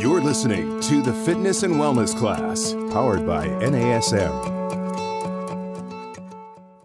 You're listening to the Fitness and Wellness Class, powered by NASM.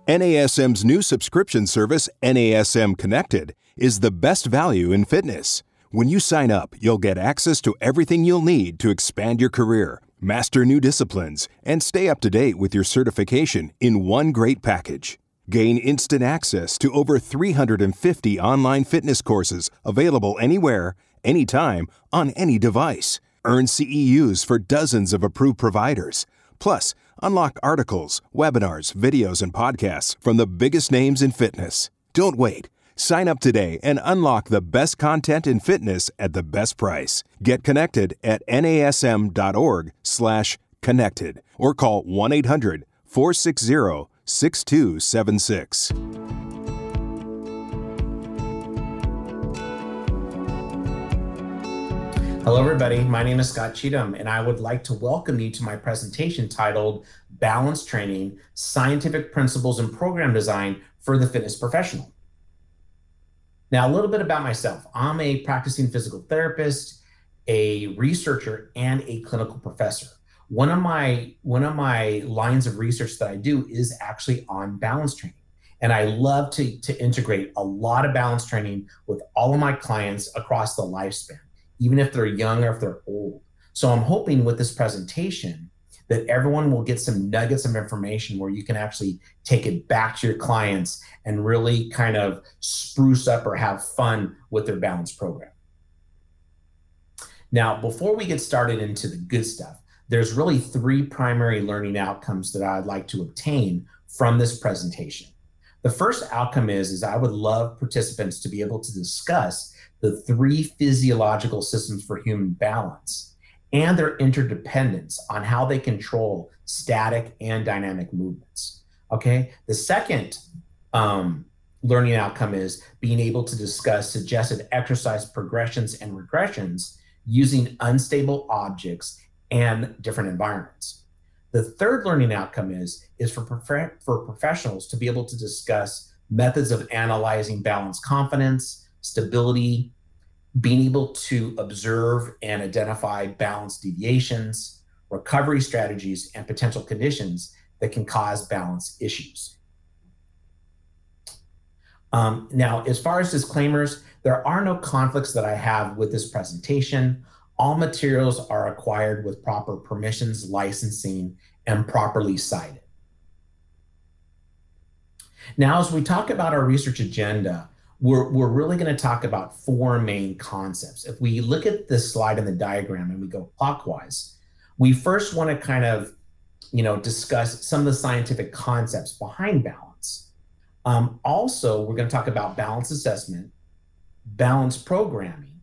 NASM's new subscription service, NASM Connected, is the best value in fitness. When you sign up, you'll get access to everything you'll need to expand your career, master new disciplines, and stay up to date with your certification in one great package. Gain instant access to over 350 online fitness courses available anywhere anytime, on any device. Earn CEUs for dozens of approved providers. Plus, unlock articles, webinars, videos, and podcasts from the biggest names in fitness. Don't wait. Sign up today and unlock the best content in fitness at the best price. Get connected at nasm.org/slash connected or call 1-800-460-6276. Hello, everybody. My name is Scott Cheatham, and I would like to welcome you to my presentation titled Balance Training Scientific Principles and Program Design for the Fitness Professional. Now, a little bit about myself I'm a practicing physical therapist, a researcher, and a clinical professor. One of my one of my lines of research that I do is actually on balance training. And I love to, to integrate a lot of balance training with all of my clients across the lifespan even if they're young or if they're old. So I'm hoping with this presentation that everyone will get some nuggets of information where you can actually take it back to your clients and really kind of spruce up or have fun with their balance program. Now, before we get started into the good stuff, there's really three primary learning outcomes that I'd like to obtain from this presentation. The first outcome is, is I would love participants to be able to discuss the three physiological systems for human balance and their interdependence on how they control static and dynamic movements. Okay. The second um, learning outcome is being able to discuss suggested exercise progressions and regressions using unstable objects and different environments. The third learning outcome is, is for, prof- for professionals to be able to discuss methods of analyzing balance confidence, stability, being able to observe and identify balance deviations, recovery strategies, and potential conditions that can cause balance issues. Um, now, as far as disclaimers, there are no conflicts that I have with this presentation. All materials are acquired with proper permissions, licensing, and properly cited. Now, as we talk about our research agenda, we're, we're really going to talk about four main concepts. If we look at this slide in the diagram and we go clockwise, we first want to kind of, you know, discuss some of the scientific concepts behind balance. Um, also, we're going to talk about balance assessment, balance programming,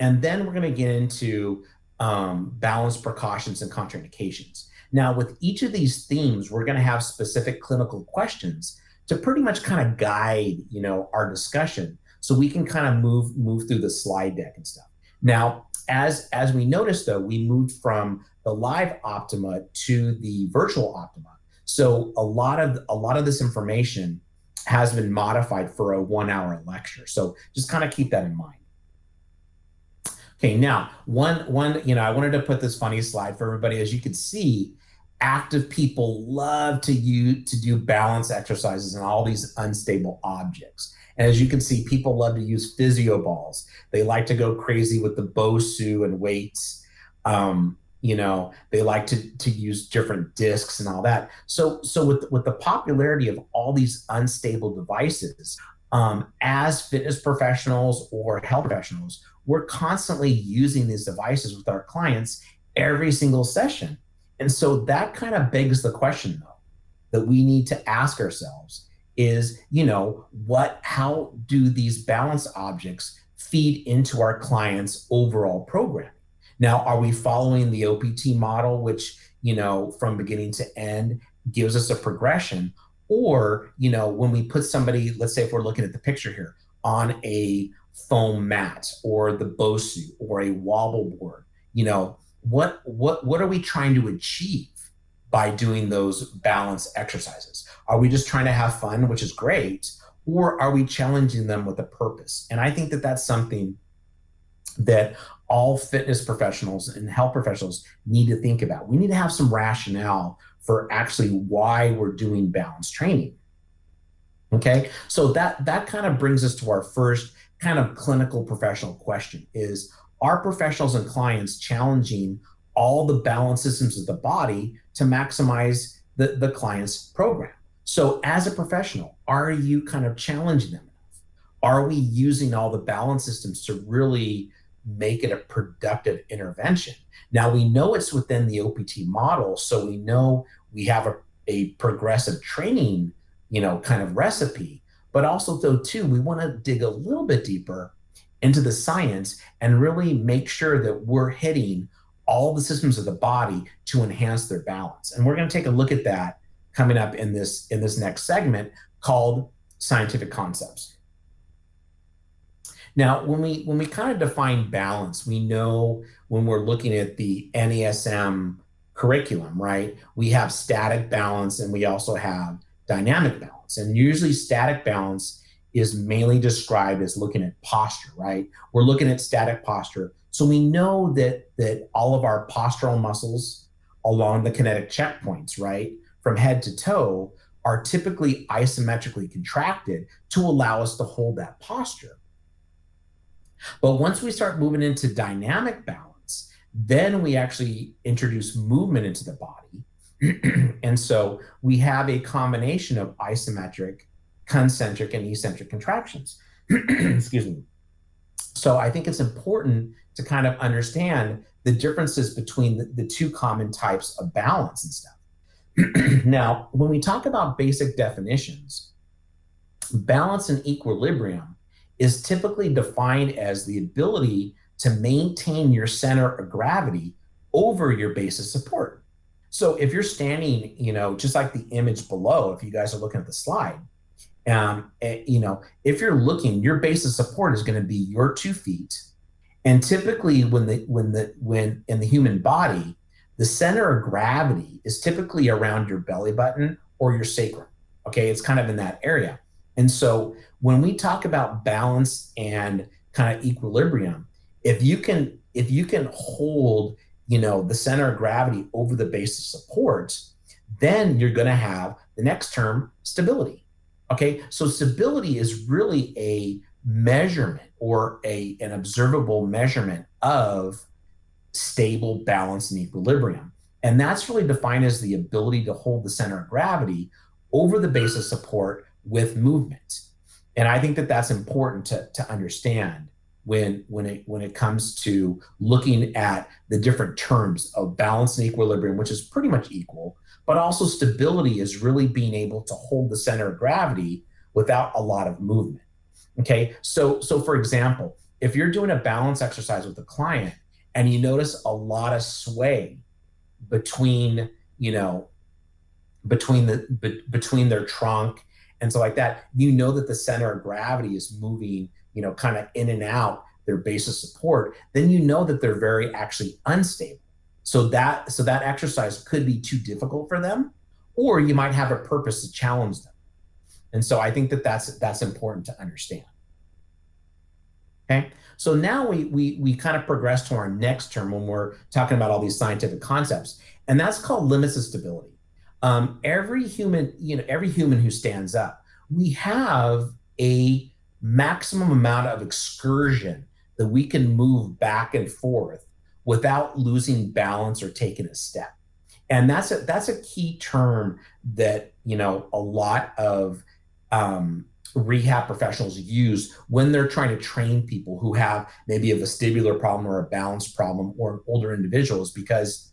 and then we're going to get into um, balance precautions and contraindications. Now, with each of these themes, we're going to have specific clinical questions to pretty much kind of guide, you know, our discussion so we can kind of move move through the slide deck and stuff. Now, as as we noticed though, we moved from the live Optima to the virtual Optima. So a lot of a lot of this information has been modified for a one hour lecture. So just kind of keep that in mind. Okay, now one one, you know, I wanted to put this funny slide for everybody. As you can see, active people love to use to do balance exercises and all these unstable objects. And as you can see, people love to use physio balls. They like to go crazy with the Bosu and weights. Um, you know, they like to to use different discs and all that. So so with with the popularity of all these unstable devices, um, as fitness professionals or health professionals, we're constantly using these devices with our clients every single session and so that kind of begs the question, though, that we need to ask ourselves is, you know, what, how do these balance objects feed into our clients' overall programming? Now, are we following the OPT model, which, you know, from beginning to end gives us a progression? Or, you know, when we put somebody, let's say if we're looking at the picture here, on a foam mat or the Bosu or a wobble board, you know, what what what are we trying to achieve by doing those balance exercises? Are we just trying to have fun, which is great, or are we challenging them with a purpose? And I think that that's something that all fitness professionals and health professionals need to think about. We need to have some rationale for actually why we're doing balance training. Okay, so that that kind of brings us to our first kind of clinical professional question: Is are professionals and clients challenging all the balance systems of the body to maximize the, the client's program? So, as a professional, are you kind of challenging them enough? Are we using all the balance systems to really make it a productive intervention? Now, we know it's within the OPT model, so we know we have a, a progressive training, you know, kind of recipe. But also, though, too, we want to dig a little bit deeper into the science and really make sure that we're hitting all the systems of the body to enhance their balance. And we're going to take a look at that coming up in this in this next segment called scientific concepts. Now, when we when we kind of define balance, we know when we're looking at the NASM curriculum, right? We have static balance and we also have dynamic balance. And usually static balance is mainly described as looking at posture, right? We're looking at static posture. So we know that that all of our postural muscles along the kinetic checkpoints, right? from head to toe are typically isometrically contracted to allow us to hold that posture. But once we start moving into dynamic balance, then we actually introduce movement into the body. and so we have a combination of isometric, concentric, and eccentric contractions. Excuse me. So I think it's important to kind of understand the differences between the, the two common types of balance and stuff. now, when we talk about basic definitions, balance and equilibrium is typically defined as the ability to maintain your center of gravity over your base of support. So if you're standing, you know, just like the image below, if you guys are looking at the slide, um, eh, you know, if you're looking, your base of support is going to be your two feet. And typically, when the when the when in the human body, the center of gravity is typically around your belly button or your sacrum. Okay, it's kind of in that area. And so when we talk about balance and kind of equilibrium, if you can if you can hold, you know, the center of gravity over the base of support, then you're going to have the next term stability. Okay? So stability is really a measurement or a an observable measurement of stable, balance, and equilibrium. And that's really defined as the ability to hold the center of gravity over the base of support with movement. And I think that that's important to, to understand when when it when it comes to looking at the different terms of balance and equilibrium, which is pretty much equal, but also stability is really being able to hold the center of gravity without a lot of movement. Okay, so so for example, if you're doing a balance exercise with a client and you notice a lot of sway between you know between the be, between their trunk and so like that you know that the center of gravity is moving you know kind of in and out their base of support then you know that they're very actually unstable. So that so that exercise could be too difficult for them or you might have a purpose to challenge them. And so i think that that's that's important to understand. Okay? So now we we we kind of progress to our next term when we're talking about all these scientific concepts, and that's called limits of stability. Um, every human, you know, every human who stands up, we have a maximum amount of excursion that we can move back and forth without losing balance or taking a step. And that's a that's a key term that you know a lot of um, rehab professionals use when they're trying to train people who have maybe a vestibular problem or a balance problem or older individuals because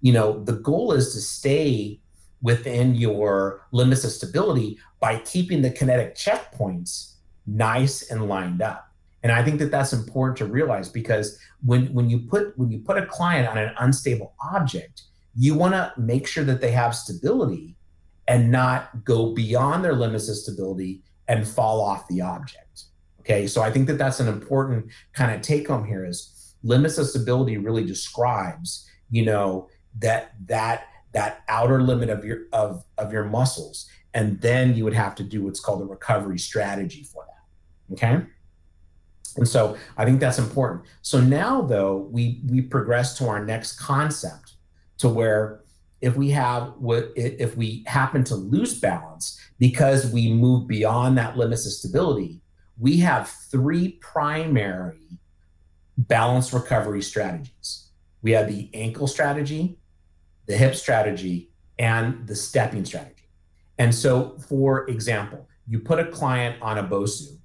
you know the goal is to stay within your limits of stability by keeping the kinetic checkpoints nice and lined up and i think that that's important to realize because when when you put when you put a client on an unstable object you want to make sure that they have stability and not go beyond their limits of stability and fall off the object. Okay, so I think that that's an important kind of take home here is limits of stability really describes, you know, that that that outer limit of your of of your muscles, and then you would have to do what's called a recovery strategy for that. Okay. And so I think that's important. So now though, we we progress to our next concept to where if we have what if we happen to lose balance because we move beyond that limits of stability, we have three primary balance recovery strategies. We have the ankle strategy, the hip strategy, and the stepping strategy. And so, for example, you put a client on a BOSU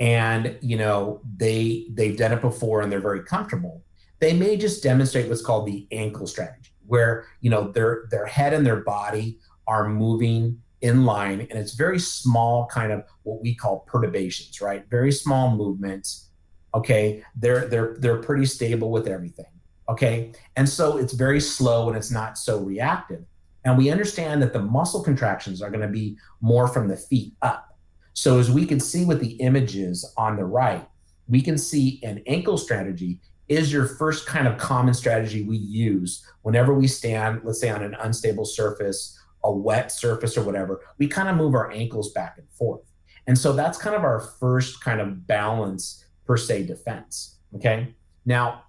and you know they they've done it before and they're very comfortable. They may just demonstrate what's called the ankle strategy where you know their their head and their body are moving in line and it's very small kind of what we call perturbations right? Very small movements okay? They're they're they're pretty stable with everything okay? And so it's very slow and it's not so reactive. And we understand that the muscle contractions are going to be more from the feet up so as we can see with the images on the right, we can see an ankle strategy is your first kind of common strategy we use whenever we stand, let's say on an unstable surface, a wet surface or whatever, we kind of move our ankles back and forth. And so that's kind of our first kind of balance per se defense. Okay. Now,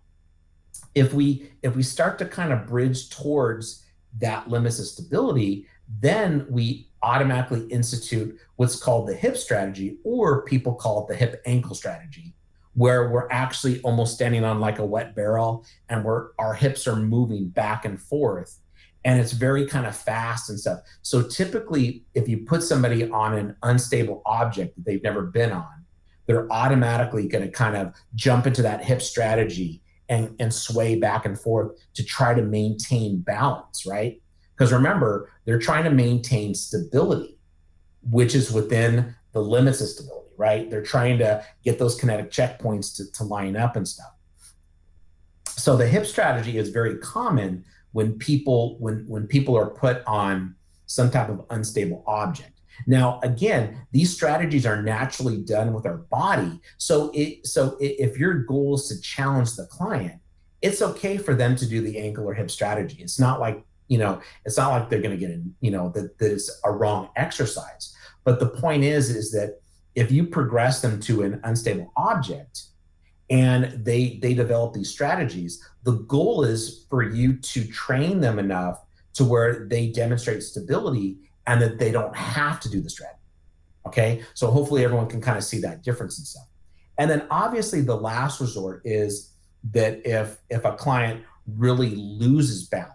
if we if we start to kind of bridge towards that limits of stability, then we automatically institute what's called the hip strategy, or people call it the hip ankle strategy, where we're actually almost standing on like a wet barrel and we're our hips are moving back and forth and it's very kind of fast and stuff. So typically, if you put somebody on an unstable object that they've never been on, they're automatically going to kind of jump into that hip strategy and, and sway back and forth to try to maintain balance, right? Because remember, they're trying to maintain stability, which is within the limits of stability, right? They're trying to get those kinetic checkpoints to, to line up and stuff. So the hip strategy is very common when people when when people are put on some type of unstable object. Now, again, these strategies are naturally done with our body. So it so if your goal is to challenge the client, it's okay for them to do the ankle or hip strategy. It's not like you know it's not like they're going to get in you know that, that it's a wrong exercise. But the point is is that if you progress them to an unstable object and they they develop these strategies the goal is for you to train them enough to where they demonstrate stability and that they don't have to do the strategy okay? So hopefully everyone can kind of see that difference and stuff. And then obviously the last resort is that if if a client really loses balance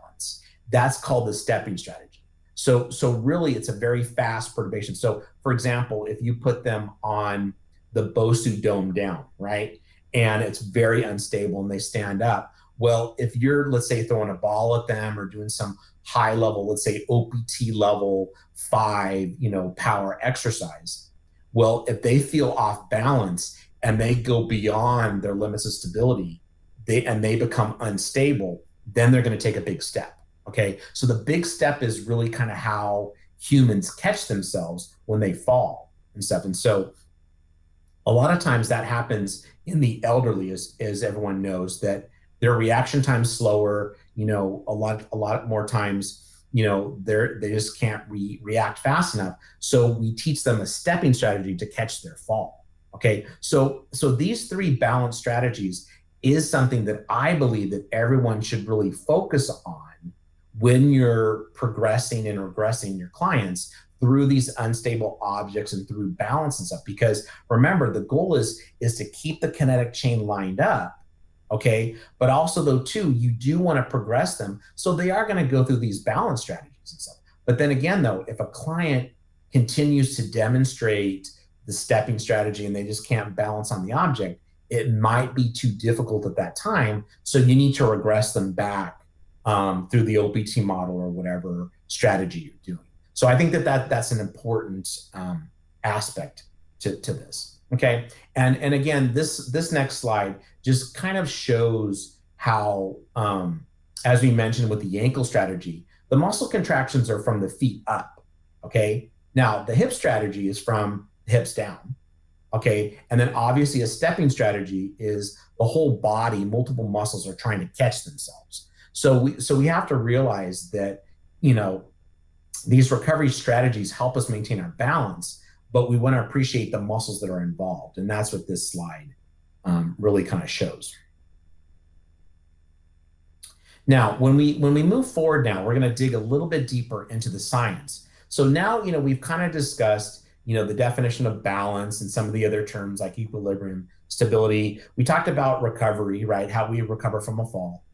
that's called the stepping strategy. So, so really, it's a very fast perturbation. So, for example, if you put them on the Bosu dome down, right, and it's very unstable and they stand up, well, if you're, let's say, throwing a ball at them or doing some high level, let's say OPT level five, you know, power exercise, well, if they feel off balance and they go beyond their limits of stability, they and they become unstable, then they're going to take a big step. Okay. So the big step is really kind of how humans catch themselves when they fall and stuff. And so a lot of times that happens in the elderly, as, as everyone knows, that their reaction time's slower, you know, a lot, a lot more times, you know, they're, they just can't re- react fast enough. So we teach them a stepping strategy to catch their fall. Okay. So, so these three balance strategies is something that I believe that everyone should really focus on when you're progressing and regressing your clients through these unstable objects and through balance and stuff. Because remember the goal is is to keep the kinetic chain lined up okay? But also though too you do want to progress them so they are going to go through these balance strategies and stuff. But then again though if a client continues to demonstrate the stepping strategy and they just can't balance on the object it might be too difficult at that time so you need to regress them back um, through the OPT model or whatever strategy you're doing. So I think that, that that's an important um, aspect to, to this. Okay, and and again, this this next slide just kind of shows how, um, as we mentioned with the ankle strategy, the muscle contractions are from the feet up. Okay, now the hip strategy is from the hips down. Okay, and then obviously a stepping strategy is the whole body, multiple muscles are trying to catch themselves. So we so we have to realize that you know these recovery strategies help us maintain our balance, but we want to appreciate the muscles that are involved, and that's what this slide um, really kind of shows. Now, when we when we move forward now, we're going to dig a little bit deeper into the science. So now, you know, we've kind of discussed, you know, the definition of balance and some of the other terms like equilibrium, stability. We talked about recovery, right? How we recover from a fall.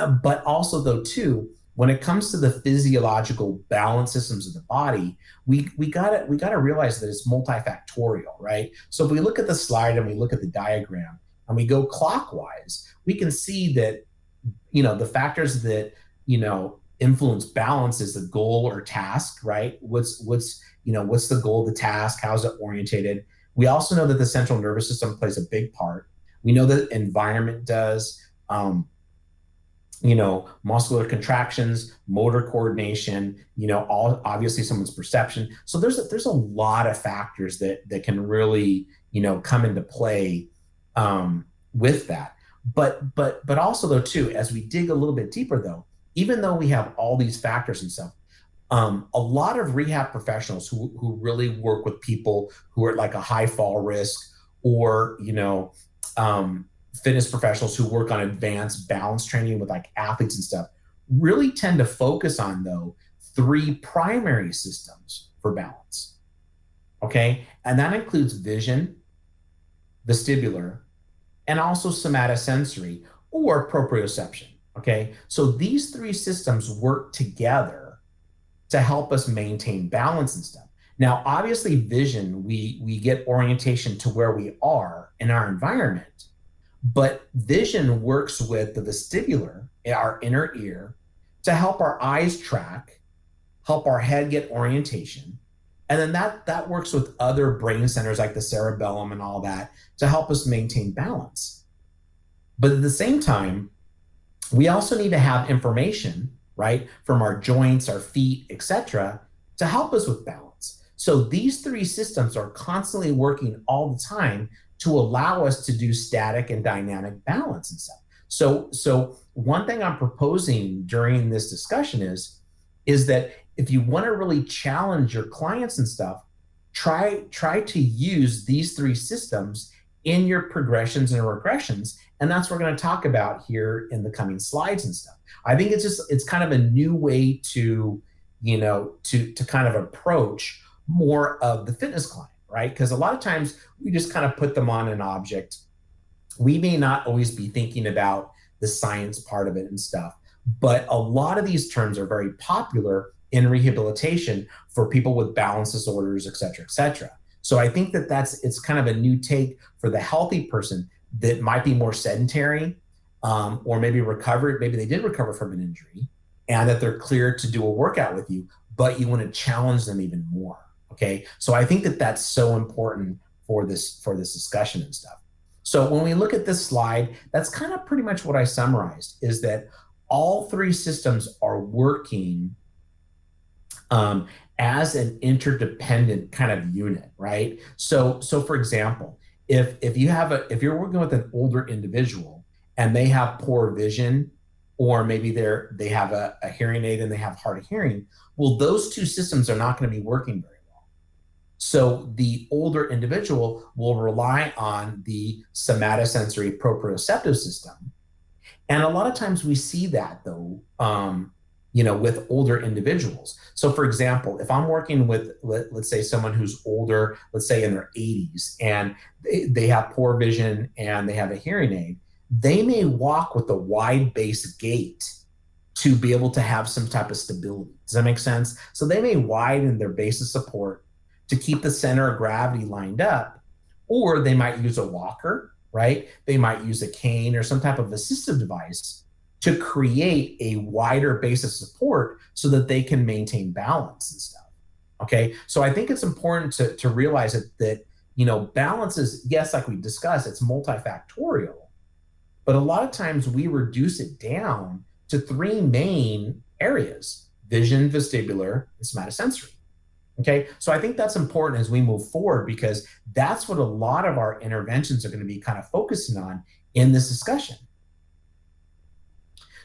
Uh, but also though too, when it comes to the physiological balance systems of the body, we we got to we got to realize that it's multifactorial, right? So if we look at the slide and we look at the diagram and we go clockwise, we can see that you know the factors that you know influence balance is the goal or task right? What's what's you know what's the goal of the task? How's it orientated? We also know that the central nervous system plays a big part. We know that environment does. Um, you know muscular contractions motor coordination you know all obviously someone's perception. So there's a, there's a lot of factors that that can really you know come into play um, with that. But but but also though too, as we dig a little bit deeper though, even though we have all these factors and stuff, um, a lot of rehab professionals who who really work with people who are at like a high fall risk or you know um, fitness professionals who work on advanced balance training with like athletes and stuff really tend to focus on though three primary systems for balance okay and that includes vision vestibular and also somatosensory or proprioception. Okay, so these three systems work together to help us maintain balance and stuff. Now, obviously, vision, we, we get orientation to where we are in our environment, but vision works with the vestibular, our inner ear, to help our eyes track, help our head get orientation, and then that that works with other brain centers like the cerebellum and all that to help us maintain balance. But at the same time we also need to have information right from our joints our feet etc to help us with balance. So these three systems are constantly working all the time to allow us to do static and dynamic balance and stuff. So so one thing i'm proposing during this discussion is is that if you want to really challenge your clients and stuff, try try to use these three systems in your progressions and regressions. And that's what we're going to talk about here in the coming slides and stuff. I think it's just it's kind of a new way to you know to to kind of approach more of the fitness client right because a lot of times we just kind of put them on an object we may not always be thinking about the science part of it and stuff but a lot of these terms are very popular in rehabilitation for people with balance disorders, et cetera, et cetera. So I think that that's it's kind of a new take for the healthy person that might be more sedentary um, or maybe recovered, maybe they did recover from an injury and that they're clear to do a workout with you, but you want to challenge them even more. Okay. So I think that that's so important for this for this discussion and stuff. So when we look at this slide, that's kind of pretty much what I summarized is that all three systems are working um, as an interdependent kind of unit, right? So, so for example, if if you have a if you're working with an older individual and they have poor vision, or maybe they're they have a, a hearing aid and they have hard of hearing, well, those two systems are not going to be working. So the older individual will rely on the somatosensory proprioceptive system. And a lot of times we see that though, um, you know, with older individuals. So, for example, if I'm working with, let, us say, someone who's older, let's say in their 80s, and they, they have poor vision and they have a hearing aid, they may walk with a wide base gait to be able to have some type of stability. Does that make sense? So, they may widen their base of support to keep the center of gravity lined up, or they might use a walker, right? They might use a cane or some type of assistive device to create a wider base of support so that they can maintain balance and stuff. Okay. So I think it's important to, to realize that, that, you know, balance is, yes, like we discussed, it's multifactorial, but a lot of times we reduce it down to three main areas vision, vestibular, and somatosensory. Okay. So I think that's important as we move forward because that's what a lot of our interventions are going to be kind of focusing on in this discussion.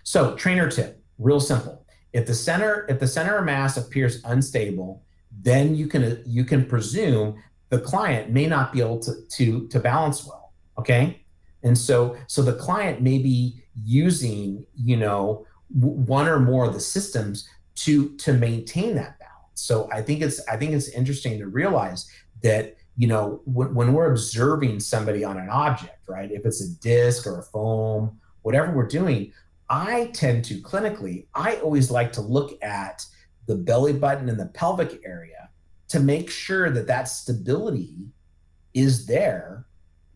So trainer tip, real simple. If the center if the center of mass appears unstable, then you can you can presume the client may not be able to to to balance well. Okay. And so, so the client may be using, you know, one or more of the systems to to maintain that balance. So I think it's I think it's interesting to realize that you know when, when we're observing somebody on an object, right? If it's a disc or a foam, whatever we're doing, I tend to clinically, I always like to look at the belly button and the pelvic area to make sure that that stability is there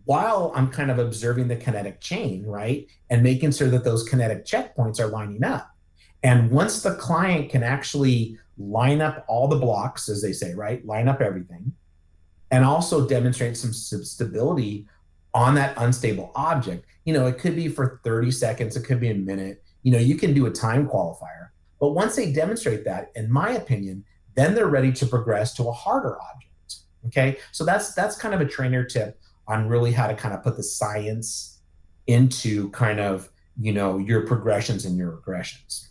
while I'm kind of observing the kinetic chain, right? And making sure that those kinetic checkpoints are lining up. And once the client can actually line up all the blocks, as they say, right? Line up everything, and also demonstrate some stability on that unstable object. You know, it could be for 30 seconds, it could be a minute. You know, you can do a time qualifier. But once they demonstrate that, in my opinion, then they're ready to progress to a harder object. Okay. So that's that's kind of a trainer tip on really how to kind of put the science into kind of, you know, your progressions and your regressions.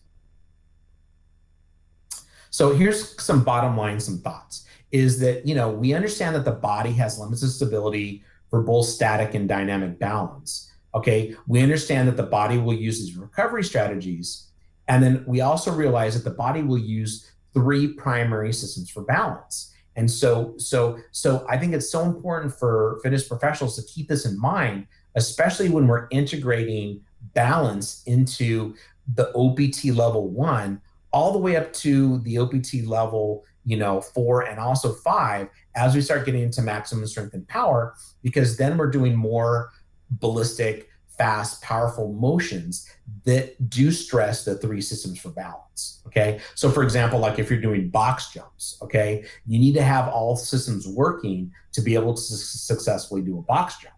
So here's some bottom line, some thoughts is that, you know, we understand that the body has limits of stability for both static and dynamic balance. Okay. We understand that the body will use these recovery strategies. And then we also realize that the body will use three primary systems for balance. And so, so, so I think it's so important for fitness professionals to keep this in mind, especially when we're integrating balance into the OPT level one all the way up to the OPT level, you know, four and also five as we start getting into maximum strength and power, because then we're doing more ballistic, fast, powerful motions that do stress the three systems for balance. Okay. So, for example, like if you're doing box jumps, okay, you need to have all systems working to be able to su- successfully do a box jump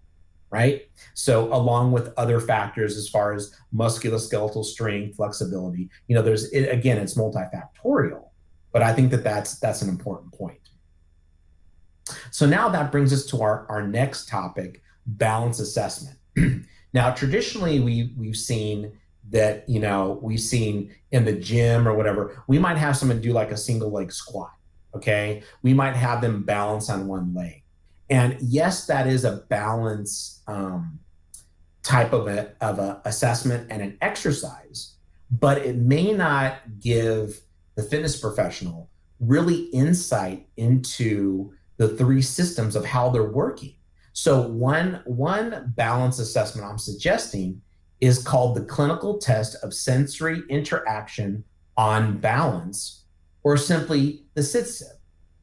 right? So, along with other factors as far as musculoskeletal strength, flexibility, you know, there's it, again, it's multifactorial, but I think that that's that's an important point. So now that brings us to our our next topic, balance assessment. now, traditionally, we we've seen that you know we've seen in the gym or whatever, we might have someone do like a single leg squat. Okay, we might have them balance on one leg and yes, that is a balance um, type of a, of a assessment and an exercise, but it may not give the fitness professional really insight into the three systems of how they're working. So one one balance assessment I'm suggesting is called the clinical test of sensory interaction on balance, or simply the CTSIB.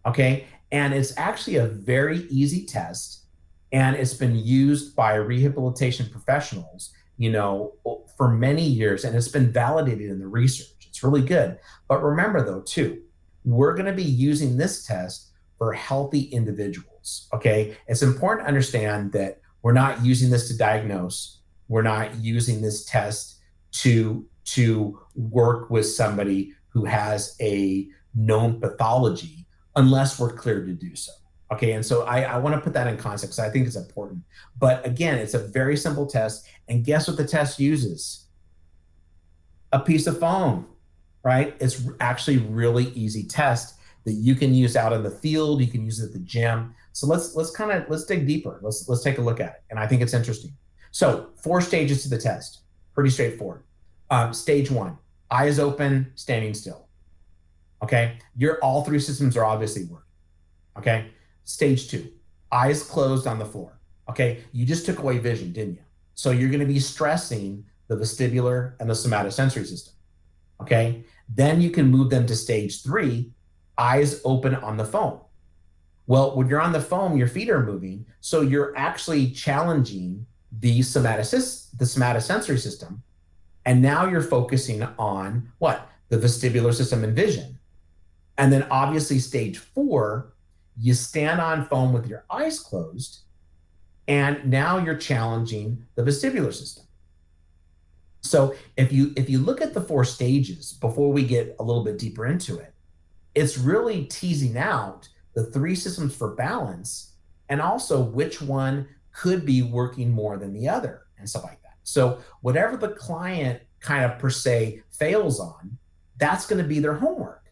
Okay. And it's actually a very easy test. And it's been used by rehabilitation professionals, you know, for many years. And it's been validated in the research. It's really good. But remember, though, too, we're going to be using this test for healthy individuals. Okay. It's important to understand that we're not using this to diagnose, we're not using this test to to work with somebody who has a known pathology unless we're clear to do so. Okay, and so I, I want to put that in context. I think it's important. But again, it's a very simple test. And guess what the test uses? A piece of foam, right? It's actually really easy test that you can use out in the field. You can use it at the gym. So let's let's kind of let's dig deeper. Let's let's take a look at it. And I think it's interesting. So four stages to the test. Pretty straightforward. Um, stage one: eyes open, standing still. Okay. Your all three systems are obviously working. Okay. Stage two, eyes closed on the floor. Okay. You just took away vision, didn't you? So you're going to be stressing the vestibular and the somatosensory system. Okay. Then you can move them to stage three, eyes open on the foam. Well, when you're on the foam, your feet are moving. So you're actually challenging the somatosys- the somatosensory system. And now you're focusing on what? The vestibular system and vision. And then obviously stage four, you stand on foam with your eyes closed, and now you're challenging the vestibular system. So if you if you look at the four stages before we get a little bit deeper into it, it's really teasing out the three systems for balance and also which one could be working more than the other and stuff like that. So whatever the client kind of per se fails on, that's going to be their homework.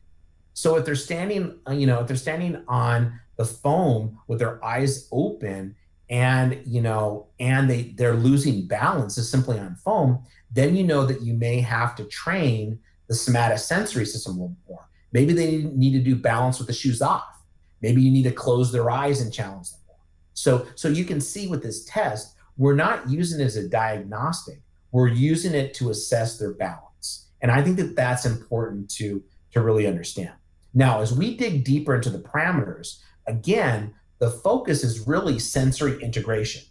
So if they're standing, uh, you know, if they're standing on the foam with their eyes open and you know and they they're losing balance is simply on foam then you know that you may have to train the somatosensory system a little more. Maybe they need to do balance with the shoes off. Maybe you need to close their eyes and challenge them more. So so you can see with this test we're not using it as a diagnostic. We're using it to assess their balance. And i think that that's important to to really understand now as we dig deeper into the parameters again the focus is really sensory integration.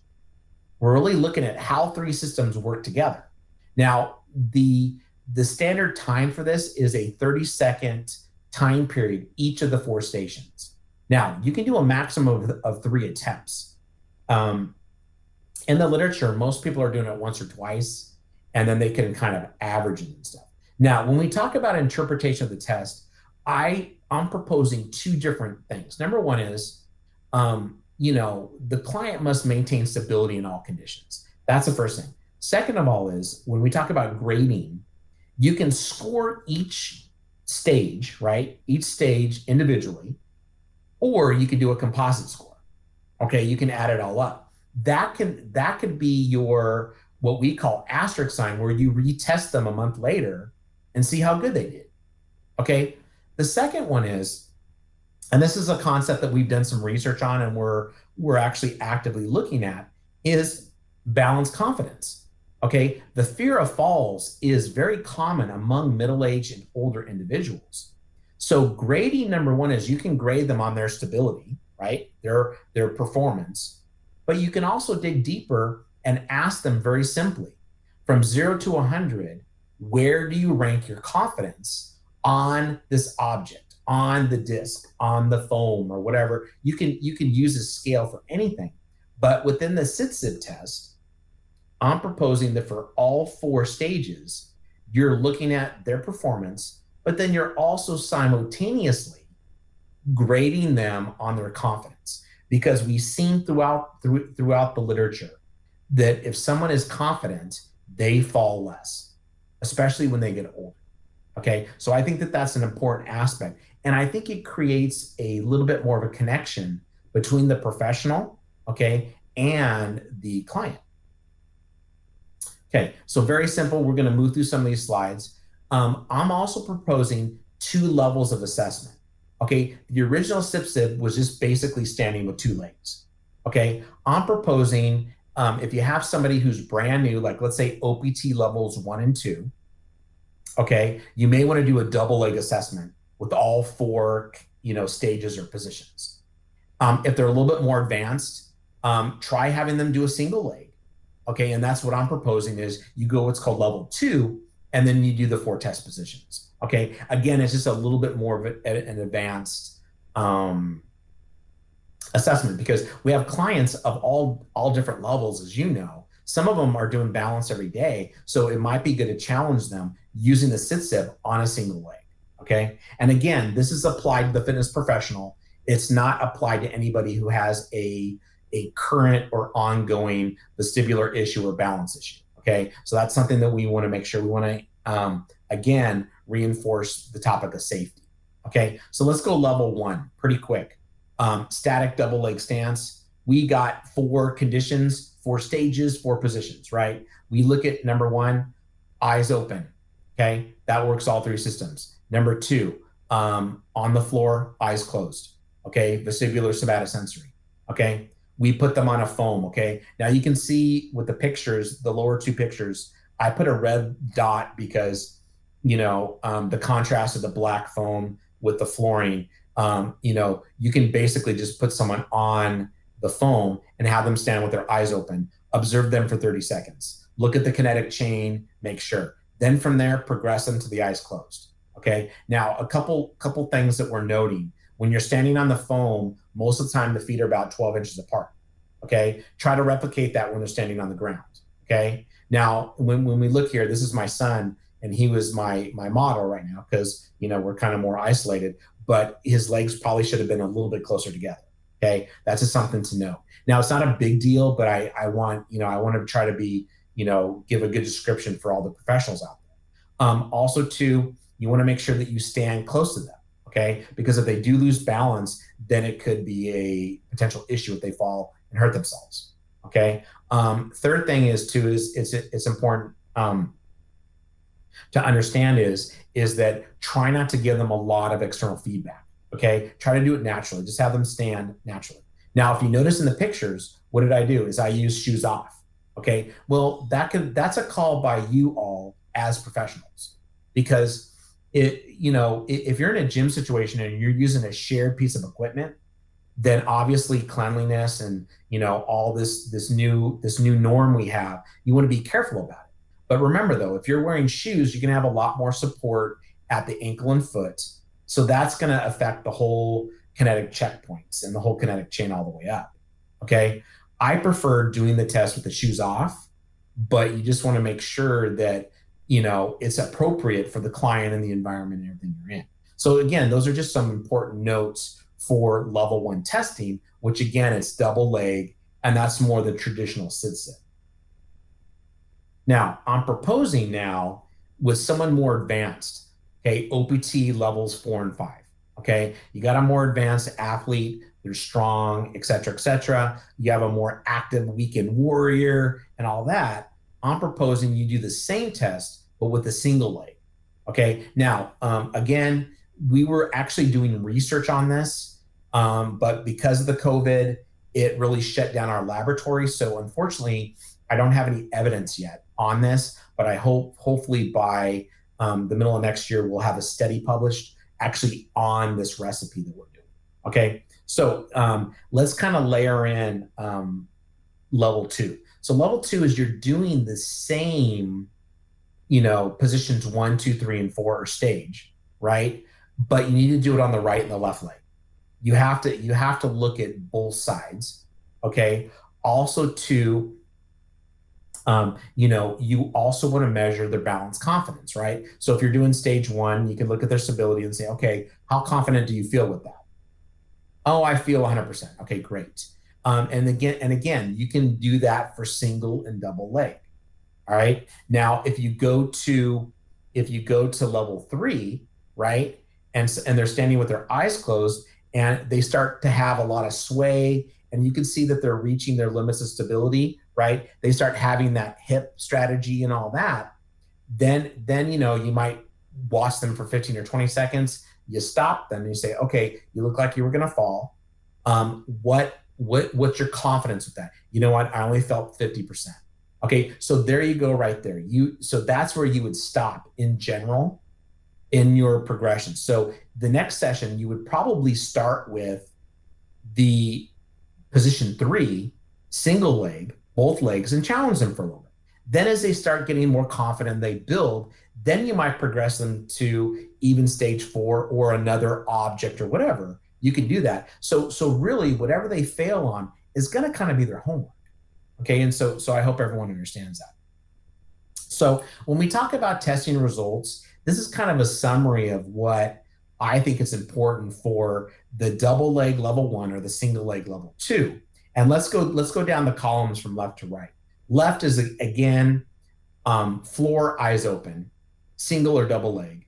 We're really looking at how three systems work together. Now, the the standard time for this is a 30 second time period each of the four stations. Now, you can do a maximum of, of three attempts. Um, in the literature, most people are doing it once or twice, and then they can kind of average it and stuff. Now, when we talk about interpretation of the test, I I'm proposing two different things. Number one is um, you know, the client must maintain stability in all conditions. That's the first thing. Second of all, is when we talk about grading, you can score each stage, right? Each stage individually, or you can do a composite score. Okay, you can add it all up. That can that could be your what we call asterisk sign, where you retest them a month later and see how good they did. Okay. The second one is and this is a concept that we've done some research on and we're we're actually actively looking at is balance confidence okay? The fear of falls is very common among middle-aged and older individuals. So grading number one is you can grade them on their stability right? Their their performance. But you can also dig deeper and ask them very simply from 0 to 100 where do you rank your confidence on this object on the disc, on the foam, or whatever. You can you can use a scale for anything. But within the CTSIB test, I'm proposing that for all four stages, you're looking at their performance, but then you're also simultaneously grading them on their confidence. Because we've seen throughout through, throughout the literature that if someone is confident, they fall less, especially when they get older. Okay, so I think that that's an important aspect. And I think it creates a little bit more of a connection between the professional, okay, and the client. Okay, so very simple. We're going to move through some of these slides. Um, I'm also proposing two levels of assessment. Okay, the original CTSIB was just basically standing with two legs. Okay, I'm proposing um, if you have somebody who's brand new, like let's say OPT levels one and two, okay, you may want to do a double leg assessment with all four you know stages or positions. Um, if they're a little bit more advanced, um, try having them do a single leg. Okay, and that's what I'm proposing is you go what's called level two, and then you do the four test positions. Okay, again, it's just a little bit more of an advanced um, assessment because we have clients of all all different levels, as you know. Some of them are doing balance every day, so it might be good to challenge them using the CTSIB on a single leg. Okay. And again, this is applied to the fitness professional. It's not applied to anybody who has a, a current or ongoing vestibular issue or balance issue. Okay. So that's something that we want to make sure we want to, um, again, reinforce the topic of safety. Okay. So let's go level one pretty quick. Um, static double leg stance. We got four conditions, four stages, four positions, right? We look at number one, eyes open. Okay. That works all three systems. Number two, um, on the floor, eyes closed. Okay, vestibular somatosensory. Okay, we put them on a foam. Okay, now you can see with the pictures, the lower two pictures, I put a red dot because you know um, the contrast of the black foam with the flooring. Um, you know, you can basically just put someone on the foam and have them stand with their eyes open. Observe them for 30 seconds. Look at the kinetic chain. Make sure. Then from there, progress them to the eyes closed. Okay. Now, a couple couple things that we're noting when you're standing on the foam, most of the time the feet are about 12 inches apart. Okay. Try to replicate that when they're standing on the ground. Okay. Now, when, when we look here, this is my son, and he was my my model right now because you know we're kind of more isolated, but his legs probably should have been a little bit closer together. Okay. That's just something to know. Now it's not a big deal, but I, I want, you know, I want to try to be, you know, give a good description for all the professionals out there. Um, also, too, you want to make sure that you stand close to them. Okay. Because if they do lose balance, then it could be a potential issue if they fall and hurt themselves. Okay. Um, third thing is too is it's it's important um, to understand is is that try not to give them a lot of external feedback. Okay. Try to do it naturally. Just have them stand naturally. Now, if you notice in the pictures, what did I do? Is I use shoes off. Okay. Well, that could that's a call by you all as professionals. Because it you know if you're in a gym situation and you're using a shared piece of equipment then obviously cleanliness and you know all this this new this new norm we have you want to be careful about it. But remember though if you're wearing shoes you can have a lot more support at the ankle and foot. So that's going to affect the whole kinetic checkpoints and the whole kinetic chain all the way up. Okay i prefer doing the test with the shoes off but you just want to make sure that you know it's appropriate for the client and the environment and everything you're in. So again those are just some important notes for level one testing which again it's double leg and that's more the traditional CTSIB. Now i'm proposing now with someone more advanced okay OPT levels four and five okay? You got a more advanced athlete they're strong et cetera et cetera you have a more active weekend warrior and all that I'm proposing you do the same test, but with a single leg. Okay. Now, um, again, we were actually doing research on this, um, but because of the COVID, it really shut down our laboratory. So unfortunately, I don't have any evidence yet on this, but I hope hopefully by um, the middle of next year we'll have a study published actually on this recipe that we're doing. Okay, so um, let's kind of layer in um, level two. So level two is you're doing the same, you know, positions one, two, three, and four or stage, right? But you need to do it on the right and the left leg. You have to you have to look at both sides. Okay. Also, to um, you know, you also want to measure their balance confidence, right? So if you're doing stage one, you can look at their stability and say, okay, how confident do you feel with that? Oh, I feel 100%. Okay, great. Um, and again, and again, you can do that for single and double leg. All right. Now, if you go to if you go to level three, right, and and they're standing with their eyes closed, and they start to have a lot of sway, and you can see that they're reaching their limits of stability, right? They start having that hip strategy and all that. Then, then you know you might watch them for 15 or 20 seconds. You stop them and you say, okay, you look like you were going to fall. Um, what what what's your confidence with that? You know what? I only felt 50% okay so there you go right there. You so that's where you would stop in general in your progression. So the next session you would probably start with the position three single leg both legs and challenge them for a little then as they start getting more confident they build then you might progress them to even stage four or another object or whatever you can do that. So so really whatever they fail on is going to kind of be their homework. Okay? And so so I hope everyone understands that. So when we talk about testing results, this is kind of a summary of what I think is important for the double leg level 1 or the single leg level 2. And let's go let's go down the columns from left to right. Left is again um, floor eyes open, single or double leg.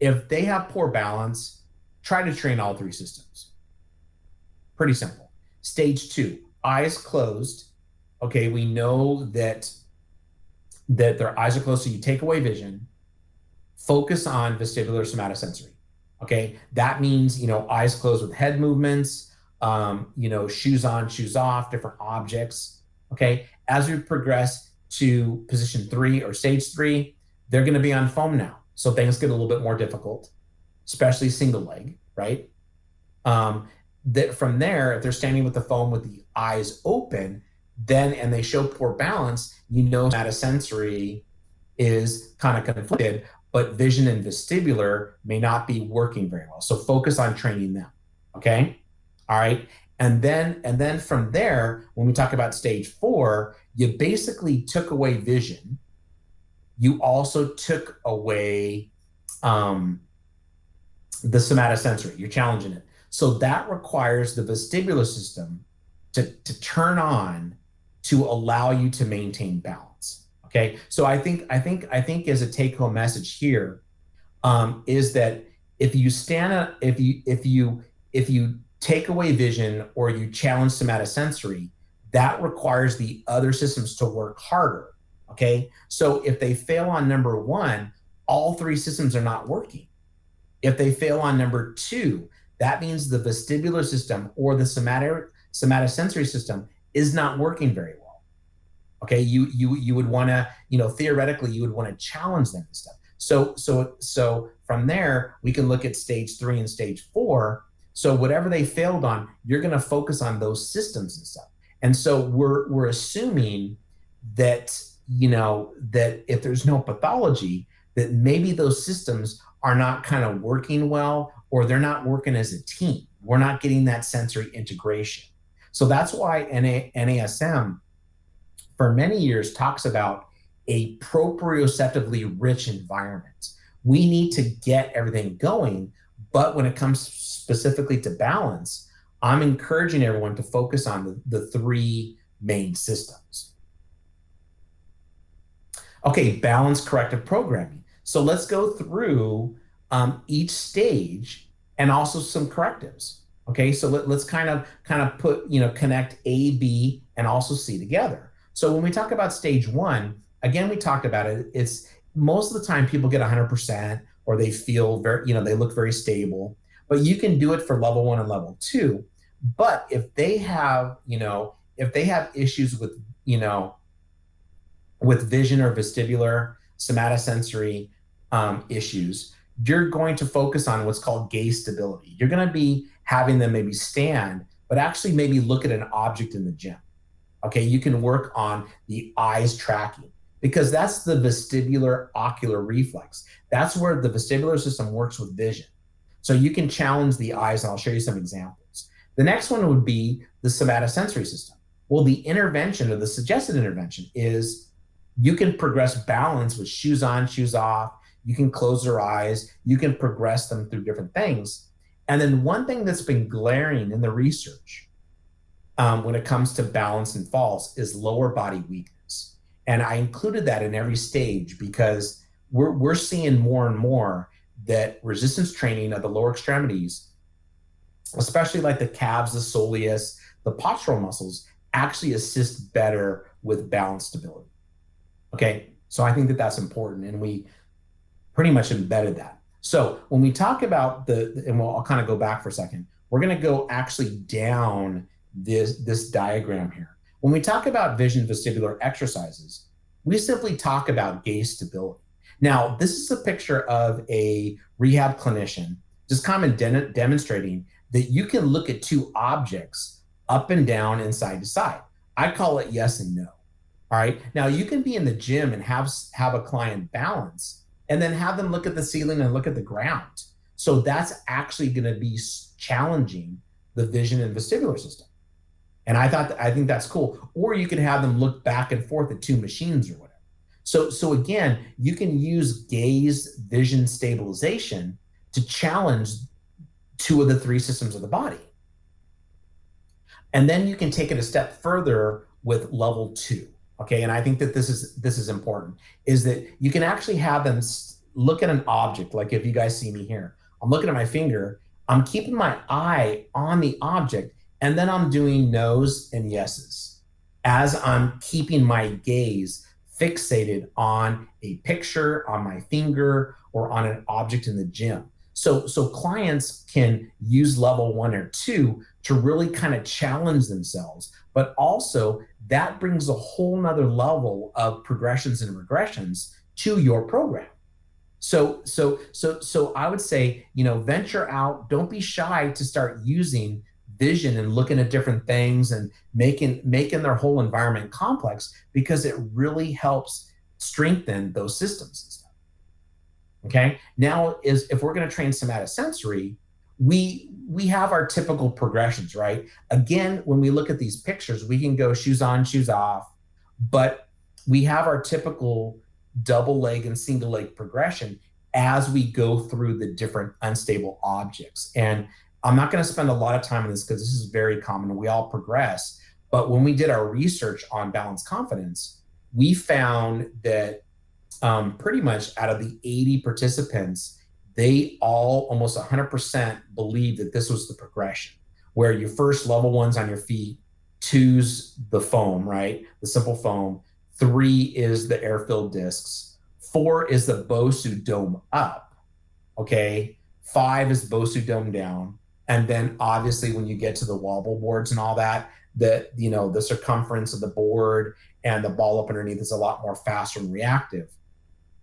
If they have poor balance, try to train all three systems. Pretty simple. Stage two, eyes closed. Okay, we know that that their eyes are closed, so you take away vision. Focus on vestibular somatosensory. Okay, that means you know eyes closed with head movements, um, you know shoes on, shoes off, different objects. Okay, as we progress to position three or stage three, they're going to be on foam now, so things get a little bit more difficult especially single leg, right? Um, that from there, if they're standing with the foam with the eyes open, then and they show poor balance, you know that a sensory is kind of conflicted, but vision and vestibular may not be working very well. So focus on training them. Okay. All right. And then and then from there, when we talk about stage four, you basically took away vision. You also took away um, the somatosensory. You're challenging it. So that requires the vestibular system to, to turn on to allow you to maintain balance. Okay. So I think I think I think as a take-home message here um, is that if you stand up, if you if you if you take away vision or you challenge somatosensory, that requires the other systems to work harder. Okay. So if they fail on number one, all three systems are not working. If they fail on number two, that means the vestibular system or the somatic somatosensory system is not working very well. Okay, you you you would want to, you know, theoretically you would want to challenge them and stuff. So so so from there we can look at stage 3 and stage 4. So whatever they failed on, you're going to focus on those systems and stuff. And so we're we're assuming that you know that if there's no pathology that maybe those systems are not kind of working well or they're not working as a team. We're not getting that sensory integration. So that's why NA, NASM for many years talks about a proprioceptively rich environment. We need to get everything going, but when it comes specifically to balance, I'm encouraging everyone to focus on the, the three main systems. Okay, balance corrective programming. So let's go through um, each stage and also some correctives. Okay, so let, us kind of kind of put you know connect A, B, and also C together. So when we talk about stage one, again, we talked about it. It's most of the time people get 100% or they feel very you know they look very stable. But you can do it for level one and level two. But if they have you know if they have issues with you know with vision or vestibular somatosensory um, issues, you're going to focus on what's called gaze stability. You're going to be having them maybe stand, but actually maybe look at an object in the gym. Okay, you can work on the eyes tracking because that's the vestibular ocular reflex. That's where the vestibular system works with vision. So you can challenge the eyes, and I'll show you some examples. The next one would be the somatosensory system. Well, the intervention or the suggested intervention is you can progress balance with shoes on, shoes off, you can close their eyes, you can progress them through different things. And then one thing that's been glaring in the research um, when it comes to balance and falls is lower body weakness. And I included that in every stage because we're, we're seeing more and more that resistance training of the lower extremities, especially like the calves, the soleus, the postural muscles, actually assist better with balance stability. Okay, so I think that that's important, and we pretty much embedded that. So when we talk about the, and we'll, I'll kind of go back for a second, we're going to go actually down this, this diagram here. When we talk about vision vestibular exercises, we simply talk about gaze stability. Now, this is a picture of a rehab clinician just of de- demonstrating that you can look at two objects up and down and side to side. I call it yes and no. All right. Now you can be in the gym and have have a client balance and then have them look at the ceiling and look at the ground. So that's actually going to be challenging the vision and vestibular system. And I thought that, I think that's cool. Or you can have them look back and forth at two machines or whatever. So so again, you can use gaze vision stabilization to challenge two of the three systems of the body. And then you can take it a step further with level 2 okay and i think that this is this is important is that you can actually have them look at an object like if you guys see me here i'm looking at my finger i'm keeping my eye on the object and then i'm doing no's and yeses as i'm keeping my gaze fixated on a picture on my finger or on an object in the gym. So so clients can use level 1 or 2 to really kind of challenge themselves but also that brings a whole nother level of progressions and regressions to your program. So so so so i would say you know venture out. Don't be shy to start using vision and looking at different things and making making their whole environment complex because it really helps strengthen those systems and stuff okay now is if we're going to train somatosensory we we have our typical progressions, right? Again, when we look at these pictures, we can go shoes on, shoes off, but we have our typical double leg and single leg progression as we go through the different unstable objects. And I'm not going to spend a lot of time on this because this is very common. We all progress. But when we did our research on balance confidence, we found that um, pretty much out of the 80 participants, they all almost 100% believe that this was the progression where your first level ones on your feet two's the foam, right? The simple foam. Three is the air filled discs. Four is the Bosu dome up. Okay. Five is Bosu dome down. And then obviously when you get to the wobble boards and all that, that you know the circumference of the board and the ball up underneath is a lot more faster and reactive.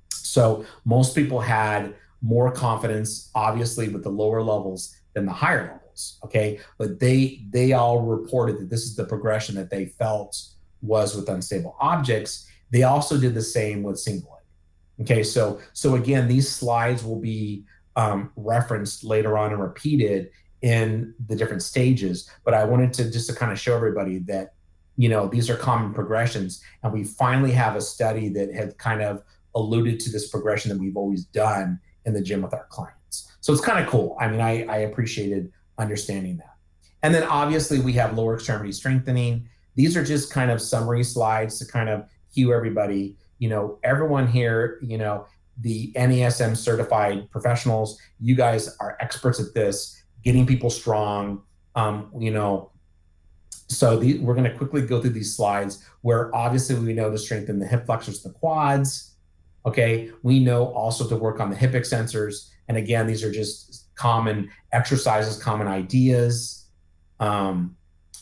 So most people had more confidence, obviously, with the lower levels than the higher levels. Okay, but they they all reported that this is the progression that they felt was with unstable objects. They also did the same with single leg. Okay, so so again, these slides will be um, referenced later on and repeated in the different stages. But I wanted to just to kind of show everybody that you know these are common progressions, and we finally have a study that had kind of alluded to this progression that we've always done in the gym with our clients. So it's kind of cool. I mean, I, I appreciated understanding that. And then obviously we have lower extremity strengthening. These are just kind of summary slides to kind of cue everybody. You know, everyone here, you know, the NASM certified professionals, you guys are experts at this, getting people strong. Um, you know, so the, we're going to quickly go through these slides where obviously we know to strengthen the hip flexors, the quads, Okay, we know also to work on the hip extensors. And again, these are just common exercises, common ideas. Um,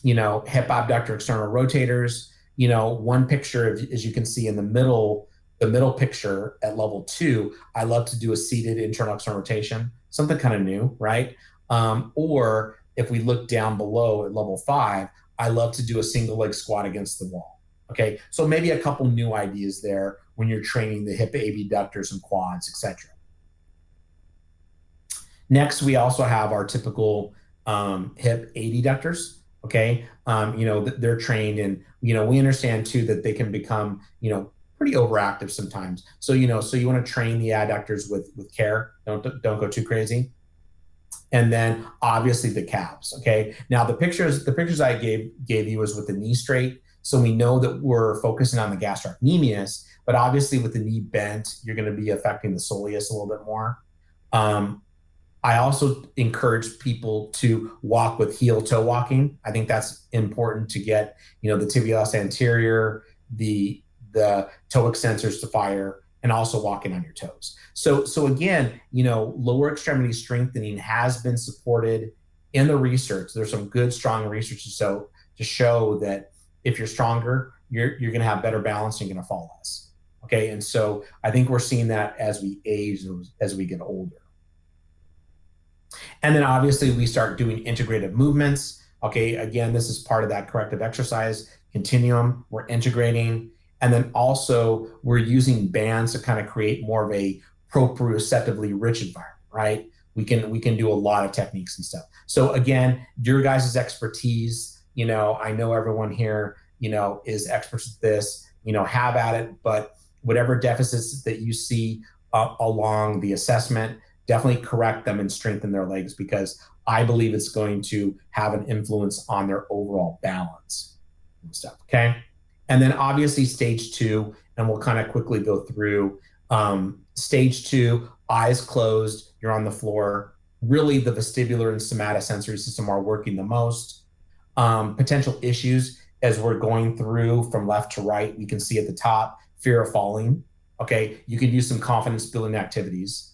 you know, hip abductor external rotators. You know, one picture, as you can see in the middle, the middle picture at level two, I love to do a seated internal external rotation, something kind of new, right? Um, or if we look down below at level five, I love to do a single leg squat against the wall. Okay, so maybe a couple new ideas there when you're training the hip abductors and quads, etc. Next, we also have our typical um, hip adductors. Okay, um, you know they're trained, and you know we understand too that they can become you know pretty overactive sometimes. So you know, so you want to train the adductors with with care. Don't don't go too crazy. And then obviously the calves. Okay. Now the pictures the pictures I gave gave you was with the knee straight. So we know that we're focusing on the gastrocnemius, but obviously, with the knee bent, you're going to be affecting the soleus a little bit more. Um, I also encourage people to walk with heel toe walking. I think that's important to get, you know, the tibialis anterior, the the toe extensors to fire, and also walking on your toes. So, so again, you know, lower extremity strengthening has been supported in the research. There's some good, strong research to so to show that if you're stronger, you're you're going to have better balance and you're going to fall less. Okay. And so I think we're seeing that as we age, as we get older. And then obviously we start doing integrative movements. Okay. Again, this is part of that corrective exercise continuum. We're integrating. And then also we're using bands to kind of create more of a proprioceptively rich environment, right? We can we can do a lot of techniques and stuff. So again, your guys' expertise, you know, I know everyone here, you know, is experts at this, you know, have at it, but whatever deficits that you see along the assessment, definitely correct them and strengthen their legs because I believe it's going to have an influence on their overall balance and stuff. Okay. And then obviously stage two, and we'll kind of quickly go through um, stage two, eyes closed, you're on the floor. Really, the vestibular and somatosensory system are working the most. Um, potential issues as we're going through from left to right, we can see at the top fear of falling. Okay, you can do some confidence building activities.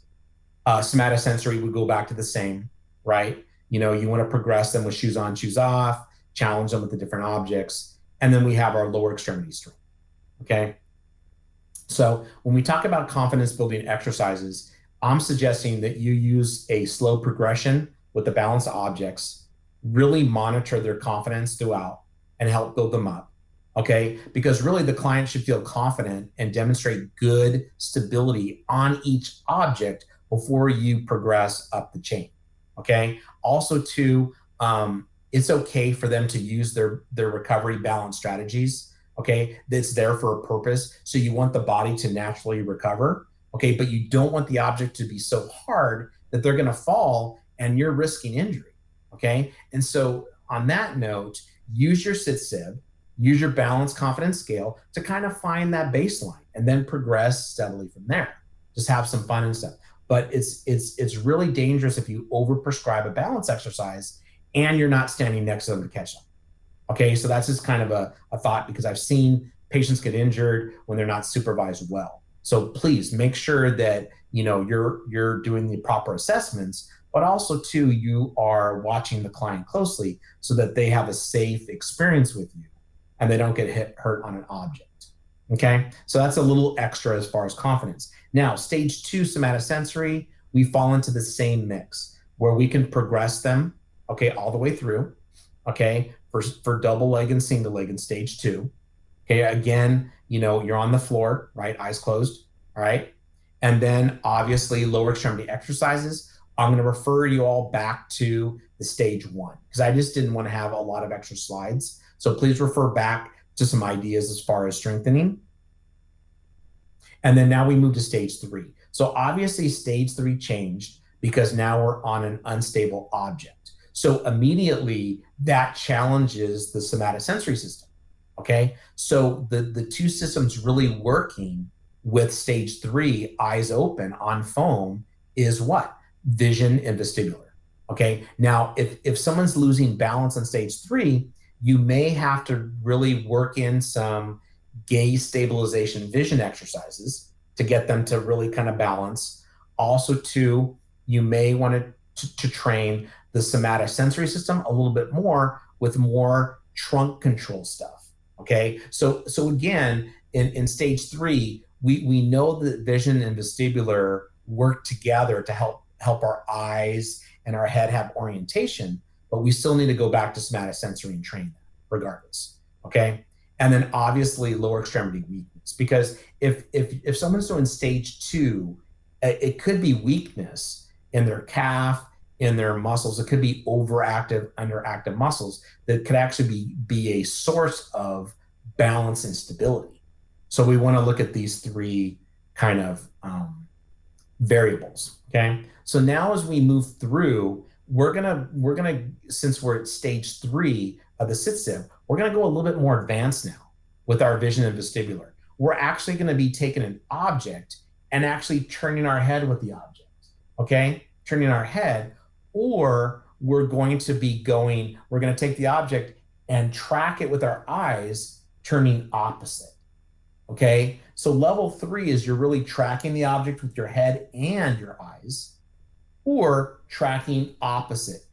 Uh, somatosensory would go back to the same, right? You know, you want to progress them with shoes on, shoes off, challenge them with the different objects. And then we have our lower extremity strength. Okay. So when we talk about confidence building exercises, I'm suggesting that you use a slow progression with the balanced objects, really monitor their confidence throughout and help build them up okay because really the client should feel confident and demonstrate good stability on each object before you progress up the chain okay also too um, it's okay for them to use their their recovery balance strategies okay? That's there for a purpose. So you want the body to naturally recover okay? But you don't want the object to be so hard that they're going to fall and you're risking injury okay? And so on that note use your CTSIB use your balance confidence scale to kind of find that baseline and then progress steadily from there. Just have some fun and stuff. But it's it's it's really dangerous if you over prescribe a balance exercise and you're not standing next to them to catch them Okay, so that's just kind of a, a thought because I've seen patients get injured when they're not supervised well. So please make sure that you know you're you're doing the proper assessments, but also too you are watching the client closely so that they have a safe experience with you and they don't get hit hurt on an object. Okay, so that's a little extra as far as confidence. Now, stage two somatosensory, we fall into the same mix where we can progress them, okay, all the way through, okay, for, for double leg and single leg in stage two. Okay, again, you know, you're on the floor, right, eyes closed, all right, and then obviously lower extremity exercises. I'm going to refer you all back to the stage one because I just didn't want to have a lot of extra slides. So please refer back to some ideas as far as strengthening. And then now we move to stage three. So obviously, stage three changed because now we're on an unstable object. So immediately that challenges the somatosensory system. Okay. So the, the two systems really working with stage three, eyes open on foam, is what? Vision and vestibular. Okay. Now, if, if someone's losing balance on stage three, you may have to really work in some gaze stabilization vision exercises to get them to really kind of balance. Also, too, you may want to, to train the somatosensory system a little bit more with more trunk control stuff. Okay, so so again, in, in stage three, we we know that vision and vestibular work together to help help our eyes and our head have orientation, but we still need to go back to somatosensory and train that regardless. Okay and then obviously lower extremity weakness because if if if someone's doing stage two it could be weakness in their calf in their muscles it could be overactive underactive muscles that could actually be be a source of balance and stability so we want to look at these three kind of um, variables okay so now as we move through we're gonna we're gonna since we're at stage three of the CTSIB, we're to go a little bit more advanced now with our vision and vestibular. We're actually to be taking an object and actually turning our head with the object. Okay? Turning our head, or we're going to be going, we're going to take the object and track it with our eyes, turning opposite. Okay? So level three is you're really tracking the object with your head and your eyes, or tracking opposite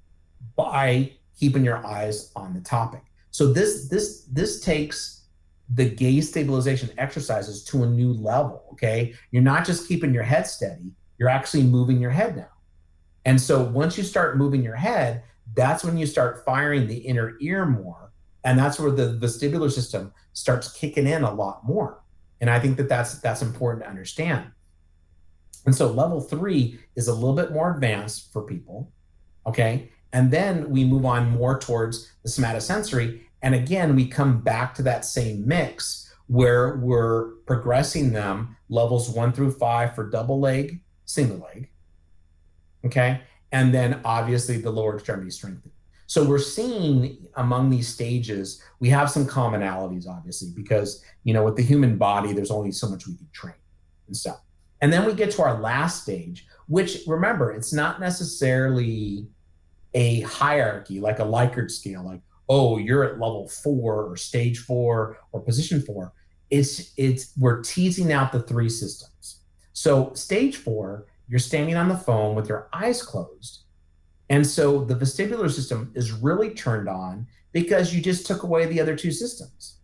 by keeping your eyes on the topic. So this this this takes the gaze stabilization exercises to a new level. Okay, you're not just keeping your head steady; you're actually moving your head now. And so once you start moving your head, that's when you start firing the inner ear more, and that's where the vestibular system starts kicking in a lot more. And I think that that's that's important to understand. And so level three is a little bit more advanced for people. Okay. And then we move on more towards the somatosensory. And again, we come back to that same mix where we're progressing them levels one through five for double leg, single leg. Okay. And then obviously the lower extremity strengthening. So we're seeing among these stages, we have some commonalities, obviously, because you know, with the human body, there's only so much we can train and stuff. And then we get to our last stage, which remember, it's not necessarily a hierarchy, like a Likert scale, like, oh, you're at level four or stage four or position four. It's it's we're teasing out the three systems. So stage four, you're standing on the phone with your eyes closed. And so the vestibular system is really turned on because you just took away the other two systems.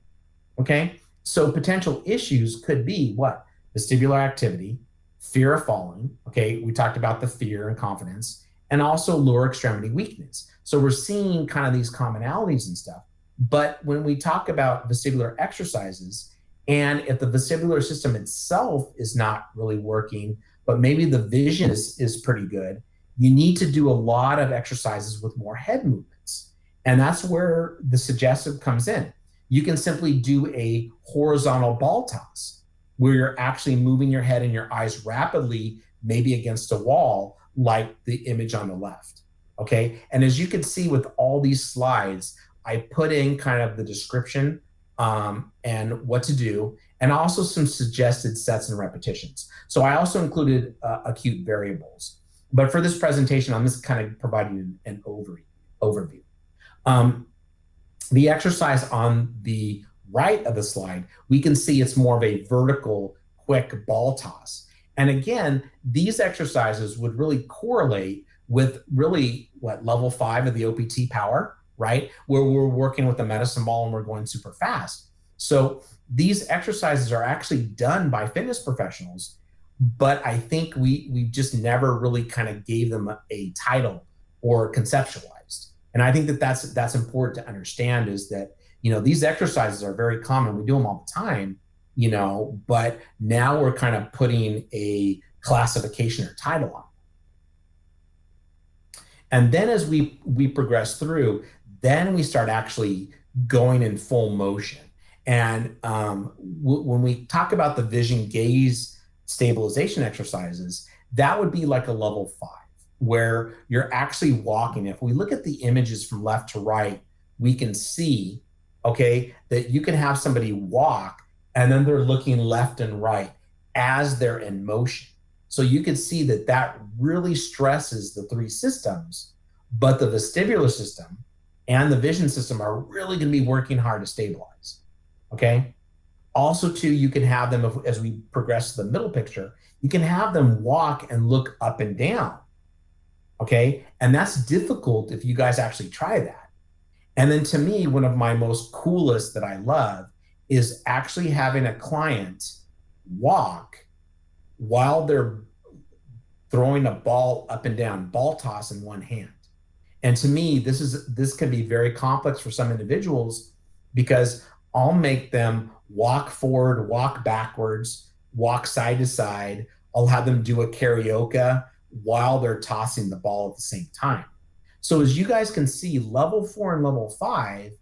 Okay. So potential issues could be what? Vestibular activity, fear of falling. Okay. We talked about the fear and confidence, and also lower extremity weakness. So we're seeing kind of these commonalities and stuff. But when we talk about vestibular exercises, and if the vestibular system itself is not really working, but maybe the vision is, is pretty good, you need to do a lot of exercises with more head movements. And that's where the suggestive comes in. You can simply do a horizontal ball toss where you're actually moving your head and your eyes rapidly, maybe against a wall, like the image on the left. Okay. And as you can see with all these slides, I put in kind of the description um, and what to do, and also some suggested sets and repetitions. So I also included uh, acute variables. But for this presentation, I'm just kind of providing an overview. overview. Um, The exercise on the right of the slide, we can see it's more of a vertical, quick ball toss. And again, these exercises would really correlate with really what level five of the OPT power, right? Where we're working with the medicine ball and we're going super fast. So these exercises are actually done by fitness professionals, but I think we we just never really kind of gave them a, a title or conceptualized. And I think that that's that's important to understand is that you know these exercises are very common. We do them all the time, you know, but now we're kind of putting a classification or title on. And then as we we progress through, then we start actually going in full motion. And um, w- when we talk about the vision gaze stabilization exercises, that would be like a level five, where you're actually walking. If we look at the images from left to right, we can see, okay, that you can have somebody walk and then they're looking left and right as they're in motion. So you can see that that really stresses the three systems, but the vestibular system and the vision system are really going to be working hard to stabilize. Okay. Also, too, you can have them as we progress to the middle picture, you can have them walk and look up and down. Okay. And that's difficult if you guys actually try that. And then to me, one of my most coolest that I love is actually having a client walk while they're throwing a ball up and down, ball toss in one hand. And to me, this is this can be very complex for some individuals because I'll make them walk forward, walk backwards, walk side to side. I'll have them do a karaoke while they're tossing the ball at the same time. So as you guys can see, level four and level five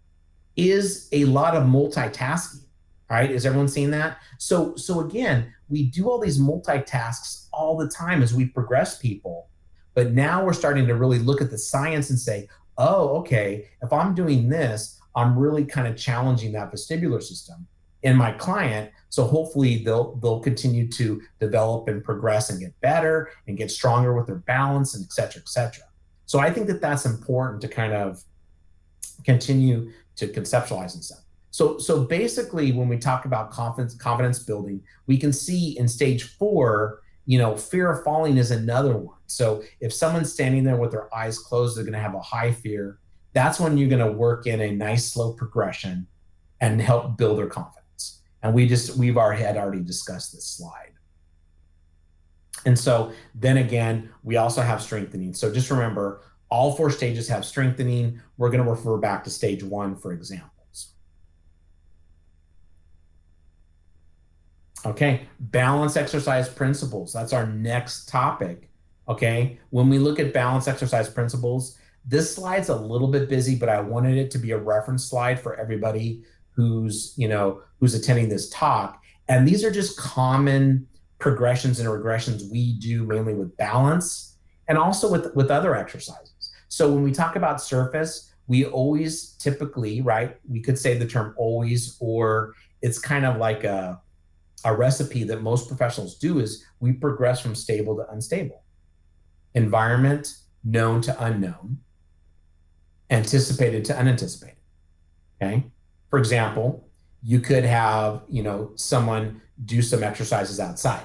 is a lot of multitasking. All right, is everyone seeing that? So so again, we do all these multitasks all the time as we progress people. But now we're starting to really look at the science and say, oh, okay, if I'm doing this, I'm really kind of challenging that vestibular system in my client. So hopefully they'll they'll continue to develop and progress and get better and get stronger with their balance and et cetera, et cetera. So I think that that's important to kind of continue to conceptualize and stuff. So so basically, when we talk about confidence confidence building, we can see in stage four, you know, fear of falling is another one. So if someone's standing there with their eyes closed, they're going to have a high fear. That's when you're going to work in a nice slow progression and help build their confidence. And we just we've already already discussed this slide. And so then again, we also have strengthening. So just remember, all four stages have strengthening. We're going to refer back to stage one for examples. Okay, balance exercise principles. That's our next topic. Okay, when we look at balance exercise principles, this slide's a little bit busy, but I wanted it to be a reference slide for everybody who's you know who's attending this talk. And these are just common progressions and regressions we do mainly with balance and also with with other exercises. So when we talk about surface, we always typically right we could say the term always or it's kind of like a a recipe that most professionals do is we progress from stable to unstable. Environment known to unknown, anticipated to unanticipated. Okay. For example, you could have, you know, someone do some exercises outside.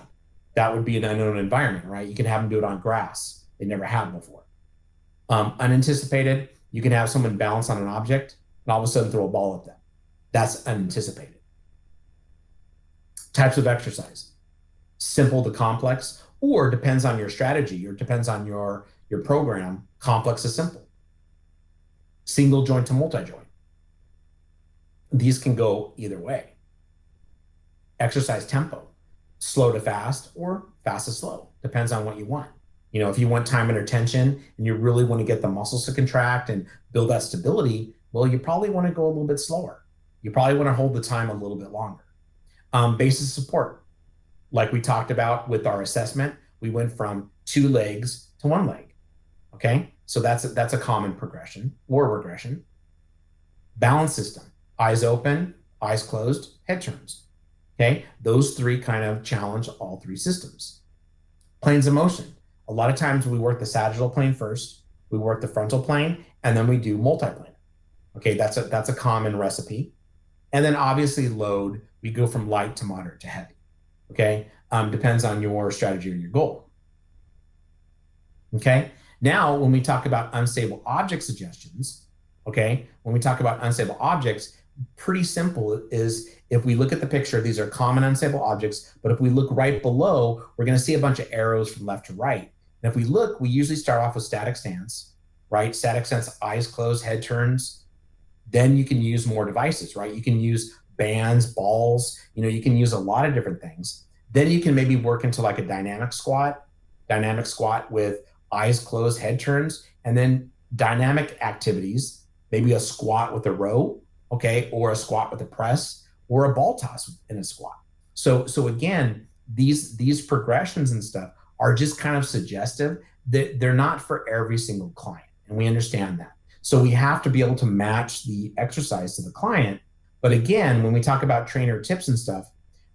That would be an unknown environment, right? You can have them do it on grass they never had before. Um, unanticipated, you can have someone balance on an object and all of a sudden throw a ball at them. That's unanticipated types of exercise simple to complex or depends on your strategy or depends on your your program complex to simple single joint to multi-joint. These can go either way. Exercise tempo slow to fast or fast to slow depends on what you want. You know if you want time under tension and you really want to get the muscles to contract and build that stability well you probably want to go a little bit slower. You probably want to hold the time a little bit longer. Um, basis support, like we talked about with our assessment, we went from two legs to one leg. Okay, so that's a, that's a common progression or regression. Balance system: eyes open, eyes closed, head turns. Okay, those three kind of challenge all three systems. Planes of motion. A lot of times we work the sagittal plane first, we work the frontal plane, and then we do multiplane. Okay, that's a that's a common recipe. And then obviously load, we go from light to moderate to heavy. Okay, um, depends on your strategy or your goal. Okay, now when we talk about unstable object suggestions, okay, when we talk about unstable objects, pretty simple is if we look at the picture, these are common unstable objects, but if we look right below, we're going to see a bunch of arrows from left to right. And if we look, we usually start off with static stance, right? Static stance, eyes closed, head turns. Then you can use more devices, right? You can use bands, balls, you know, you can use a lot of different things. Then you can maybe work into like a dynamic squat, dynamic squat with eyes closed, head turns, and then dynamic activities, maybe a squat with a row, okay, or a squat with a press, or a ball toss in a squat. So, so again, these these progressions and stuff are just kind of suggestive that they're not for every single client, and we understand that. So we have to be able to match the exercise to the client. But again, when we talk about trainer tips and stuff,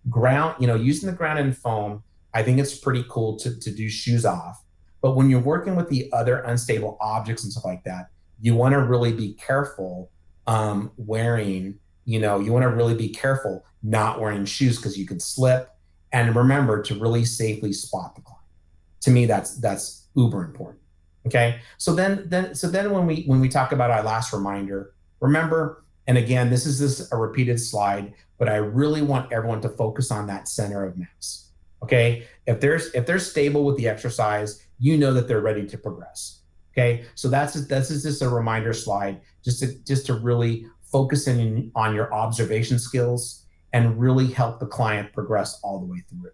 ground, you know, using the ground and foam, I think it's pretty cool to, to do shoes off. But when you're working with the other unstable objects and stuff like that, you want to really be careful um, wearing, you know, you want to really be careful not wearing shoes because you could slip. And remember to really safely spot the client. To me, that's that's uber important. Okay. So then then so then when we when we talk about our last reminder, remember, and again, this is this a repeated slide, but I really want everyone to focus on that center of mass. Okay. If there's if they're stable with the exercise, you know that they're ready to progress. Okay. So that's that's just a reminder slide, just to just to really focus in on your observation skills and really help the client progress all the way through.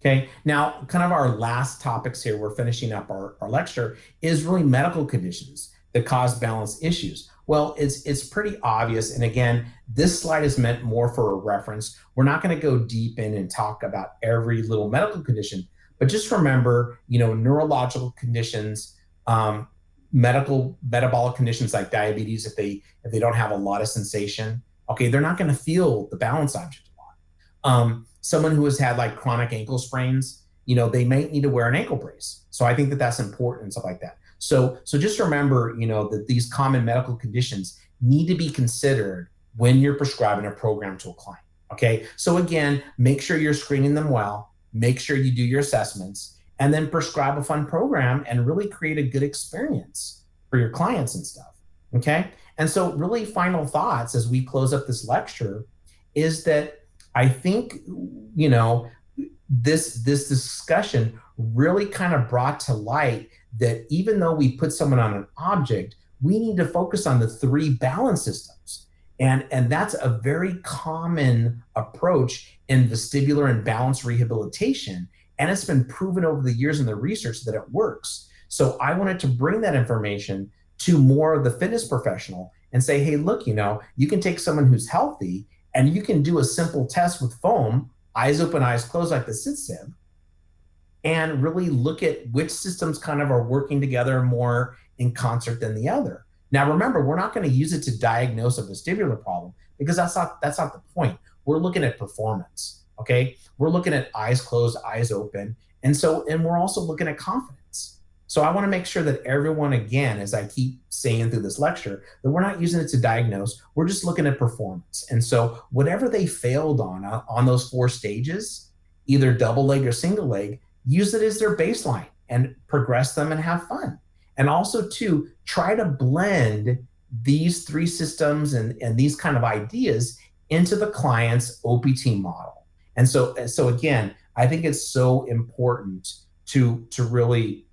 Okay, now kind of our last topics here, we're finishing up our, our lecture, is really medical conditions that cause balance issues. Well, it's it's pretty obvious. And again, this slide is meant more for a reference. We're not going to go deep in and talk about every little medical condition, but just remember, you know, neurological conditions, um, medical metabolic conditions like diabetes, if they if they don't have a lot of sensation, okay, they're not going to feel the balance object a lot. Um, someone who has had like chronic ankle sprains, you know, they might need to wear an ankle brace. So I think that that's important and stuff like that. So so just remember, you know, that these common medical conditions need to be considered when you're prescribing a program to a client. Okay. So again, make sure you're screening them well, make sure you do your assessments, and then prescribe a fun program and really create a good experience for your clients and stuff. Okay. And so, really, final thoughts as we close up this lecture is that I think, you know, this this discussion really kind of brought to light that even though we put someone on an object, we need to focus on the three balance systems. And, and that's a very common approach in vestibular and balance rehabilitation. And it's been proven over the years in the research that it works. So I wanted to bring that information to more of the fitness professional and say, hey, look, you know, you can take someone who's healthy and you can do a simple test with foam, eyes open, eyes closed, like the CTSIB, and really look at which systems kind of are working together more in concert than the other. Now, remember, we're not going to use it to diagnose a vestibular problem because that's not that's not the point. We're looking at performance. Okay, we're looking at eyes closed, eyes open, and so and we're also looking at confidence. So I want to make sure that everyone, again, as I keep saying through this lecture, that we're not using it to diagnose. We're just looking at performance. And so whatever they failed on uh, on those four stages, either double leg or single leg, use it as their baseline and progress them and have fun. And also, to try to blend these three systems and, and these kind of ideas into the client's OPT model. And so, so again, I think it's so important to to really,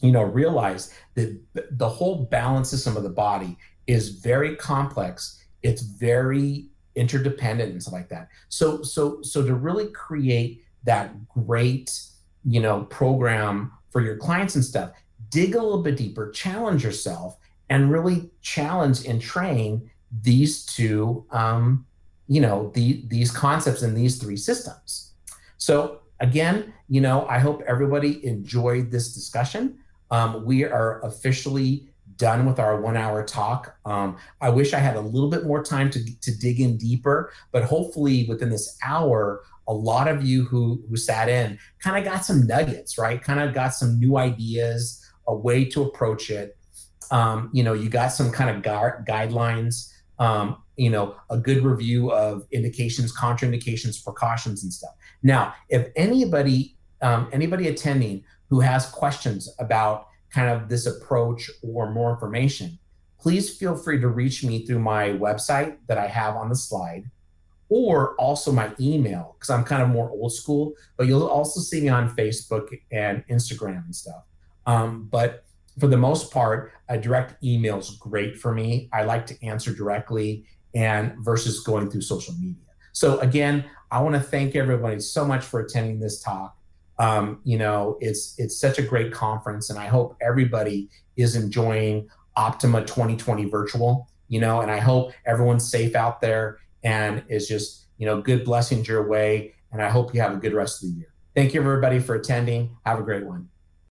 you know, realize that the whole balance system of the body is very complex. It's very interdependent and stuff like that. So, so, so to really create that great you know program for your clients and stuff dig a little bit deeper challenge yourself and really challenge and train these two um, you know the, these concepts in these three systems. So again you know i hope everybody enjoyed this discussion. Um, we are officially done with our one hour talk. Um, i wish i had a little bit more time to, to dig in deeper but hopefully within this hour a lot of you who who sat in kind of got some nuggets, right? Kind of got some new ideas, a way to approach it. um, you know, you got some kind of gu- guidelines, um, you know, a good review of indications, contraindications, precautions, and stuff. Now, if anybody, um, anybody attending who has questions about kind of this approach or more information, please feel free to reach me through my website that I have on the slide or also my email because I'm kind of more old school, but you'll also see me on Facebook and Instagram and stuff. Um, but for the most part, a direct email is great for me. I like to answer directly and versus going through social media. So again, I want to thank everybody so much for attending this talk. Um, you know, it's it's such a great conference, and I hope everybody is enjoying Optima 2020 virtual. You know, and I hope everyone's safe out there and is just you know good blessings your way. And I hope you have a good rest of the year. Thank you everybody for attending. Have a great one.